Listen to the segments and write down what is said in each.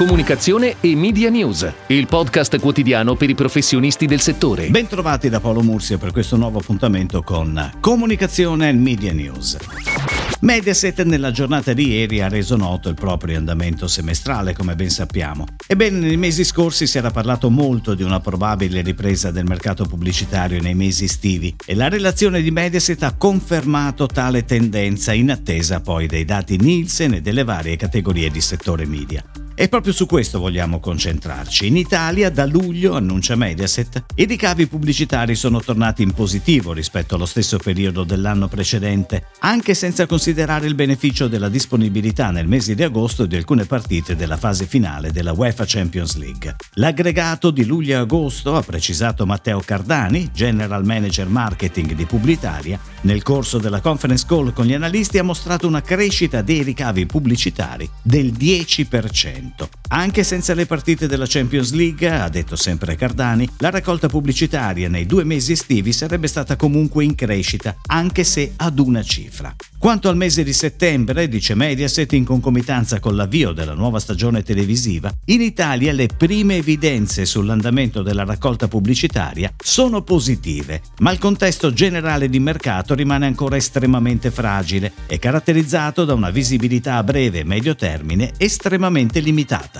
comunicazione e media news, il podcast quotidiano per i professionisti del settore. Bentrovati da Paolo Mursia per questo nuovo appuntamento con Comunicazione e Media News. Mediaset nella giornata di ieri ha reso noto il proprio andamento semestrale, come ben sappiamo. Ebbene, nei mesi scorsi si era parlato molto di una probabile ripresa del mercato pubblicitario nei mesi estivi e la relazione di Mediaset ha confermato tale tendenza in attesa poi dei dati Nielsen e delle varie categorie di settore media. E proprio su questo vogliamo concentrarci. In Italia, da luglio, annuncia Mediaset, i ricavi pubblicitari sono tornati in positivo rispetto allo stesso periodo dell'anno precedente, anche senza considerare il beneficio della disponibilità nel mese di agosto di alcune partite della fase finale della UEFA Champions League. L'aggregato di luglio e agosto, ha precisato Matteo Cardani, General Manager Marketing di Publitaria, nel corso della conference call con gli analisti ha mostrato una crescita dei ricavi pubblicitari del 10%. momento. Anche senza le partite della Champions League, ha detto sempre Cardani, la raccolta pubblicitaria nei due mesi estivi sarebbe stata comunque in crescita, anche se ad una cifra. Quanto al mese di settembre, dice Mediaset, in concomitanza con l'avvio della nuova stagione televisiva, in Italia le prime evidenze sull'andamento della raccolta pubblicitaria sono positive, ma il contesto generale di mercato rimane ancora estremamente fragile e caratterizzato da una visibilità a breve e medio termine estremamente limitata.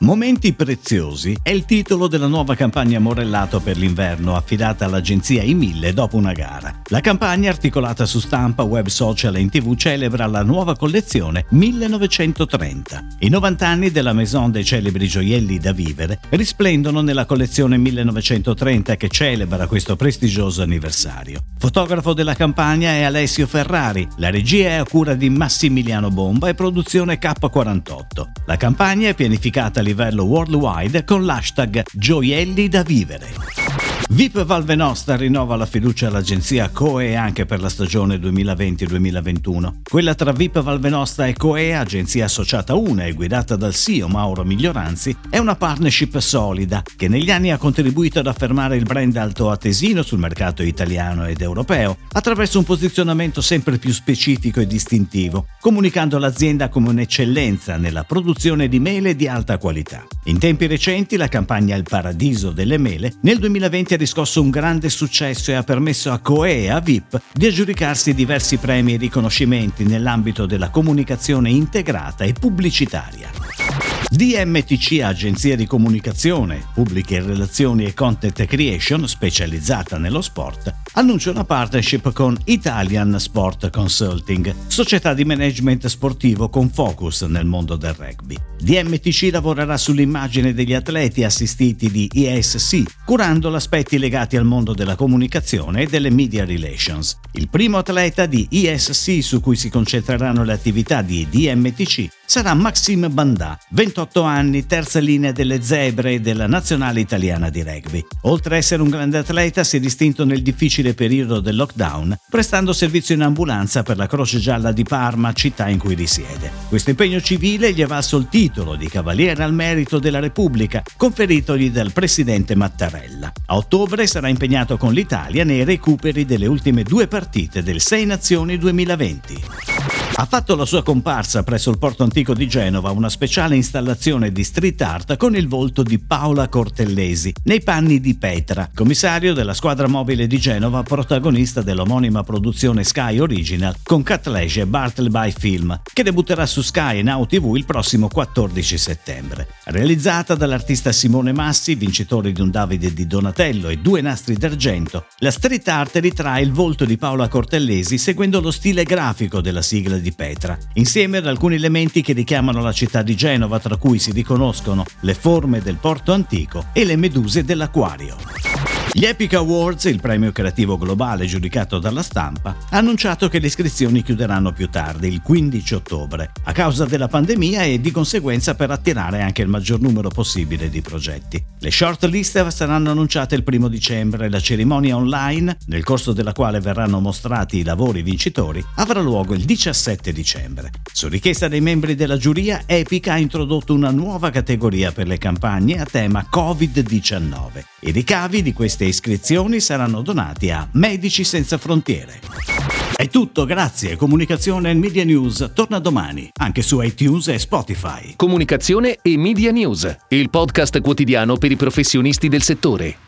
Momenti preziosi è il titolo della nuova campagna Morellato per l'inverno affidata all'agenzia I1000 dopo una gara. La campagna, articolata su stampa, web social e in tv, celebra la nuova collezione 1930. I 90 anni della Maison dei celebri gioielli da vivere risplendono nella collezione 1930 che celebra questo prestigioso anniversario. Fotografo della campagna è Alessio Ferrari, la regia è a cura di Massimiliano Bomba e produzione K48. La campagna è pianificata livello worldwide con l'hashtag Gioielli da vivere. VIP Valve Nostra rinnova la fiducia all'agenzia COE anche per la stagione 2020-2021. Quella tra VIP Valve Nostra e COE, agenzia associata una e guidata dal CEO Mauro Miglioranzi, è una partnership solida che negli anni ha contribuito ad affermare il brand altoatesino sul mercato italiano ed europeo attraverso un posizionamento sempre più specifico e distintivo, comunicando l'azienda come un'eccellenza nella produzione di mele di alta qualità. In tempi recenti la campagna Il Paradiso delle Mele nel 2020 ha riscosso un grande successo e ha permesso a Coe e a VIP di aggiudicarsi diversi premi e riconoscimenti nell'ambito della comunicazione integrata e pubblicitaria. DMTC, agenzia di comunicazione, pubbliche relazioni e content creation specializzata nello sport, annuncia una partnership con Italian Sport Consulting, società di management sportivo con focus nel mondo del rugby. DMTC lavorerà sull'immagine degli atleti assistiti di ESC, curando aspetti legati al mondo della comunicazione e delle media relations. Il primo atleta di ESC su cui si concentreranno le attività di DMTC sarà Maxime Bandà, 28 anni, terza linea delle zebre della nazionale italiana di rugby. Oltre a essere un grande atleta, si è distinto nel difficile periodo del lockdown, prestando servizio in ambulanza per la Croce Gialla di Parma, città in cui risiede. Questo impegno civile gli è valso il titolo di Cavaliere al Merito della Repubblica, conferitogli dal presidente Mattarella. A ottobre sarà impegnato con l'Italia nei recuperi delle ultime due partite del Sei Nazioni 2020. Ha fatto la sua comparsa presso il porto antico di Genova una speciale installazione di street art con il volto di Paola Cortellesi, nei panni di Petra, commissario della squadra mobile di Genova, protagonista dell'omonima produzione Sky Original con Catlege e Bartleby Film, che debutterà su Sky e Now TV il prossimo 14 settembre. Realizzata dall'artista Simone Massi, vincitore di un Davide di Donatello e due nastri d'argento, la street art ritrae il volto di Paola Cortellesi seguendo lo stile grafico della sigla di di Petra, insieme ad alcuni elementi che richiamano la città di Genova, tra cui si riconoscono le forme del porto antico e le meduse dell'acquario. Gli Epic Awards, il premio creativo globale giudicato dalla stampa, ha annunciato che le iscrizioni chiuderanno più tardi, il 15 ottobre, a causa della pandemia e di conseguenza per attirare anche il maggior numero possibile di progetti. Le shortlist saranno annunciate il 1 dicembre e la cerimonia online, nel corso della quale verranno mostrati i lavori vincitori, avrà luogo il 17 dicembre. Su richiesta dei membri della giuria, Epic ha introdotto una nuova categoria per le campagne a tema Covid-19. I ricavi di queste iscrizioni saranno donati a Medici Senza Frontiere. È tutto, grazie. Comunicazione e Media News torna domani, anche su iTunes e Spotify. Comunicazione e Media News, il podcast quotidiano per i professionisti del settore.